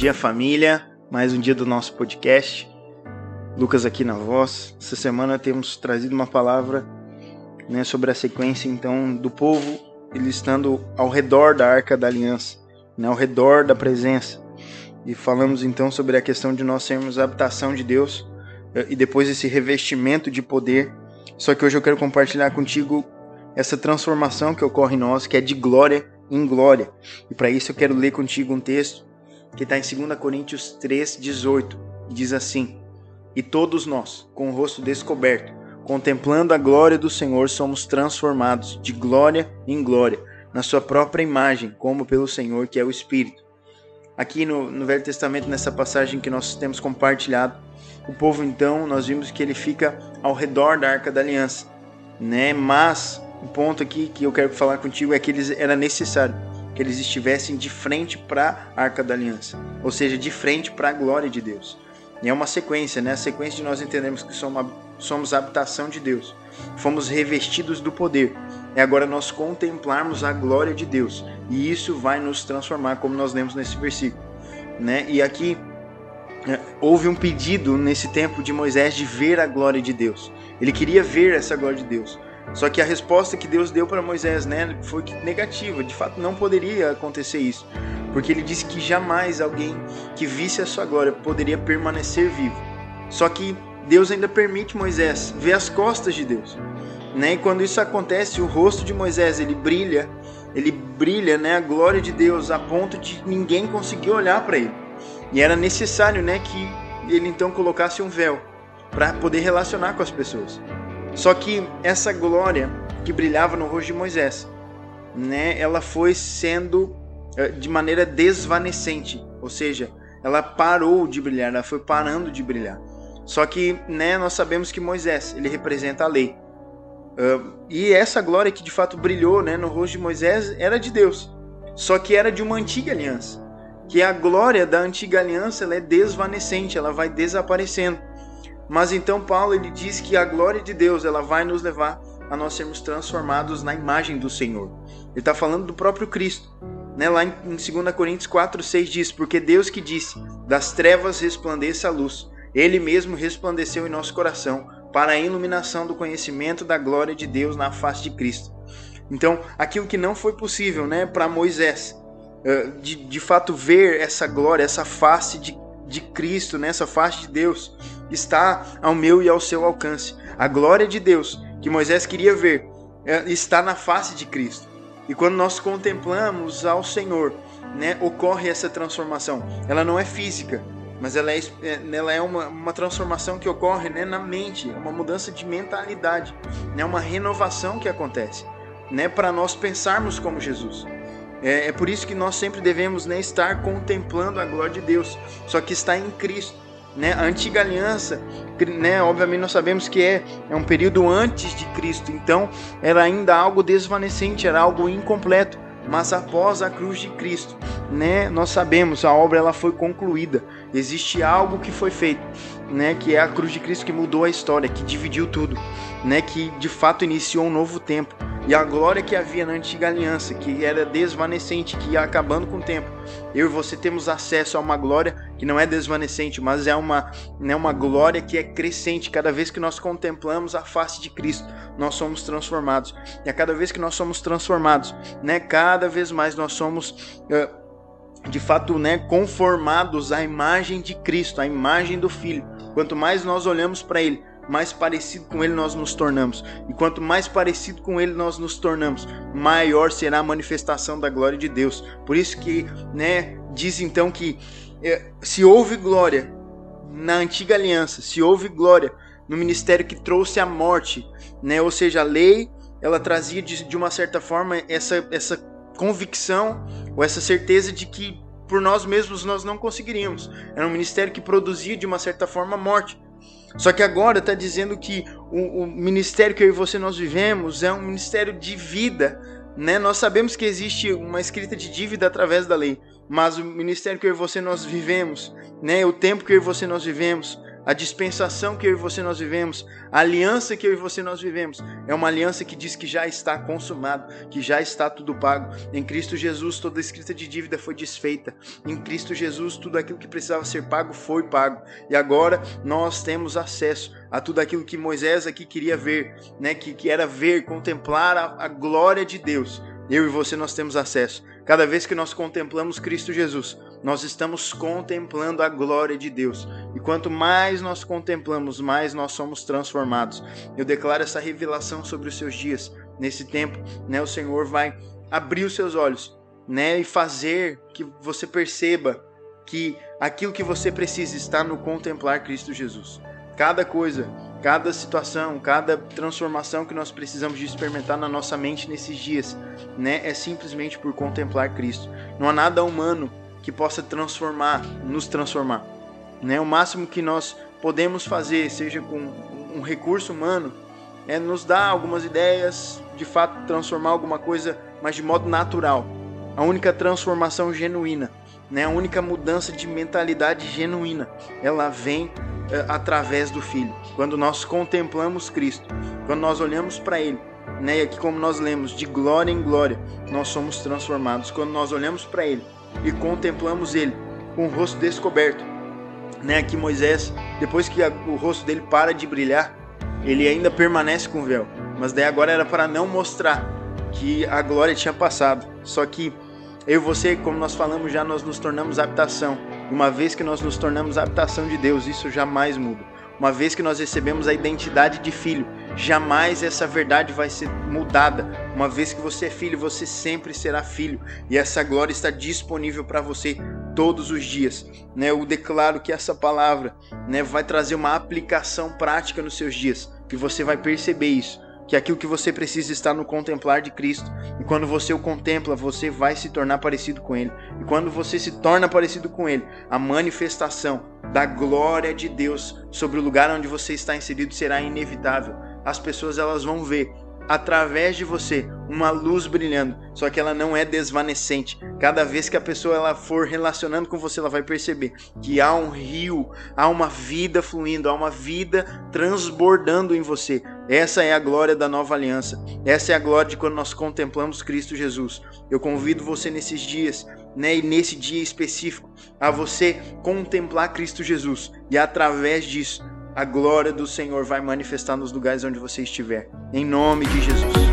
dia, família. Mais um dia do nosso podcast. Lucas aqui na voz. Essa semana temos trazido uma palavra né, sobre a sequência então do povo ele estando ao redor da Arca da Aliança, né, ao redor da presença. E falamos então sobre a questão de nós sermos a habitação de Deus eh, e depois esse revestimento de poder. Só que hoje eu quero compartilhar contigo essa transformação que ocorre em nós, que é de glória em glória. E para isso eu quero ler contigo um texto que está em 2 Coríntios 3, 18. E diz assim: E todos nós, com o rosto descoberto, contemplando a glória do Senhor, somos transformados de glória em glória, na sua própria imagem, como pelo Senhor, que é o Espírito. Aqui no, no Velho Testamento, nessa passagem que nós temos compartilhado, o povo então, nós vimos que ele fica ao redor da Arca da Aliança, né? Mas o ponto aqui que eu quero falar contigo é que eles era necessário que eles estivessem de frente para a Arca da Aliança, ou seja, de frente para a glória de Deus. E é uma sequência, né? A sequência de nós entendermos que somos, somos a habitação de Deus, fomos revestidos do poder. É agora nós contemplarmos a glória de Deus, e isso vai nos transformar, como nós lemos nesse versículo, né? E aqui é, houve um pedido nesse tempo de Moisés de ver a glória de Deus. Ele queria ver essa glória de Deus. Só que a resposta que Deus deu para Moisés, né, foi negativa. De fato, não poderia acontecer isso, porque ele disse que jamais alguém que visse a sua glória poderia permanecer vivo. Só que Deus ainda permite Moisés ver as costas de Deus, né? E quando isso acontece, o rosto de Moisés ele brilha, ele brilha, né, a glória de Deus a ponto de ninguém conseguir olhar para ele. E era necessário, né, que ele então colocasse um véu para poder relacionar com as pessoas. Só que essa glória que brilhava no rosto de Moisés, né, ela foi sendo eh, de maneira desvanecente, ou seja, ela parou de brilhar, ela foi parando de brilhar. Só que, né, nós sabemos que Moisés, ele representa a lei. Uh, e essa glória que de fato brilhou, né, no rosto de Moisés era de Deus. Só que era de uma antiga aliança. Que a glória da antiga aliança, ela é desvanecente, ela vai desaparecendo. Mas então Paulo ele diz que a glória de Deus ela vai nos levar a nós sermos transformados na imagem do Senhor. Ele está falando do próprio Cristo. Né? Lá em 2 Coríntios 4, 6 diz: Porque Deus que disse, das trevas resplandeça a luz, Ele mesmo resplandeceu em nosso coração para a iluminação do conhecimento da glória de Deus na face de Cristo. Então, aquilo que não foi possível né, para Moisés, eh, de, de fato ver essa glória, essa face de, de Cristo, né, essa face de Deus, está ao meu e ao seu alcance. A glória de Deus que Moisés queria ver é, está na face de Cristo. E quando nós contemplamos ao Senhor, né, ocorre essa transformação. Ela não é física, mas ela é, é, ela é uma, uma transformação que ocorre né, na mente, é uma mudança de mentalidade, né, uma renovação que acontece, né, para nós pensarmos como Jesus. É, é, por isso que nós sempre devemos né, estar contemplando a glória de Deus, só que está em Cristo. Né? A antiga aliança, né? obviamente nós sabemos que é, é um período antes de Cristo, então era ainda algo desvanecente, era algo incompleto. Mas após a cruz de Cristo, né, nós sabemos a obra ela foi concluída. Existe algo que foi feito, né, que é a cruz de Cristo que mudou a história, que dividiu tudo, né, que de fato iniciou um novo tempo. E a glória que havia na antiga aliança, que era desvanecente, que ia acabando com o tempo. Eu e você temos acesso a uma glória que não é desvanecente, mas é uma, né, uma glória que é crescente. Cada vez que nós contemplamos a face de Cristo, nós somos transformados. E a cada vez que nós somos transformados, né, cada vez mais nós somos. Uh, de fato, né, conformados à imagem de Cristo, à imagem do Filho. Quanto mais nós olhamos para Ele, mais parecido com Ele nós nos tornamos. E quanto mais parecido com Ele nós nos tornamos, maior será a manifestação da glória de Deus. Por isso que, né, diz então que é, se houve glória na antiga aliança, se houve glória no ministério que trouxe a morte, né, ou seja, a lei, ela trazia de, de uma certa forma essa essa convicção ou essa certeza de que por nós mesmos nós não conseguiríamos. Era um ministério que produzia de uma certa forma morte. Só que agora está dizendo que o, o, ministério que eu e você nós vivemos é um ministério de vida. Né? Nós sabemos que existe uma escrita de dívida através da lei, mas o ministério que eu e você nós vivemos, né? o tempo que eu e você nós vivemos, A dispensação que eu e você nós vivemos, a aliança que eu e você nós vivemos, é uma aliança que diz que já está consumado, que já está tudo pago. Em Cristo Jesus, toda escrita de dívida foi desfeita. Em Cristo Jesus, tudo aquilo que precisava ser pago foi pago. E agora nós temos acesso a tudo aquilo que Moisés aqui queria ver, né? Que, que era ver, contemplar a, a glória de Deus. Eu e você nós temos acesso. Cada vez que nós contemplamos Cristo Jesus, nós estamos contemplando a glória de Deus. E quanto mais nós contemplamos, mais nós somos transformados. Eu declaro essa revelação sobre os seus dias. Nesse tempo, né, o Senhor vai abrir os seus olhos, né, e fazer que você perceba que aquilo que você precisa está no contemplar Cristo Jesus. Cada coisa, cada situação, cada transformação que nós precisamos de experimentar na nossa mente nesses dias, né, é simplesmente por contemplar Cristo. Não há nada humano que possa transformar, nos transformar. Né? O máximo que nós podemos fazer, seja com um recurso humano, é nos dar algumas ideias, de fato transformar alguma coisa, mas de modo natural. A única transformação genuína, né? a única mudança de mentalidade genuína, ela vem é, através do Filho. Quando nós contemplamos Cristo, quando nós olhamos para Ele, né? e aqui como nós lemos, de glória em glória, nós somos transformados. Quando nós olhamos para Ele, e contemplamos ele com o rosto descoberto. Né, aqui Moisés, depois que o rosto dele para de brilhar, ele ainda permanece com o véu. Mas daí agora era para não mostrar que a glória tinha passado. Só que eu e você, como nós falamos já, nós nos tornamos habitação. Uma vez que nós nos tornamos habitação de Deus, isso jamais muda. Uma vez que nós recebemos a identidade de filho, jamais essa verdade vai ser mudada. Uma vez que você é filho, você sempre será filho, e essa glória está disponível para você todos os dias. Né? Eu declaro que essa palavra né, vai trazer uma aplicação prática nos seus dias, que você vai perceber isso que aquilo que você precisa está no contemplar de Cristo. E quando você o contempla, você vai se tornar parecido com Ele. E quando você se torna parecido com Ele, a manifestação da glória de Deus sobre o lugar onde você está inserido será inevitável. As pessoas elas vão ver através de você uma luz brilhando, só que ela não é desvanecente. Cada vez que a pessoa ela for relacionando com você, ela vai perceber que há um rio, há uma vida fluindo, há uma vida transbordando em você. Essa é a glória da nova aliança. Essa é a glória de quando nós contemplamos Cristo Jesus. Eu convido você nesses dias, né, e nesse dia específico, a você contemplar Cristo Jesus e através disso a glória do Senhor vai manifestar nos lugares onde você estiver. Em nome de Jesus.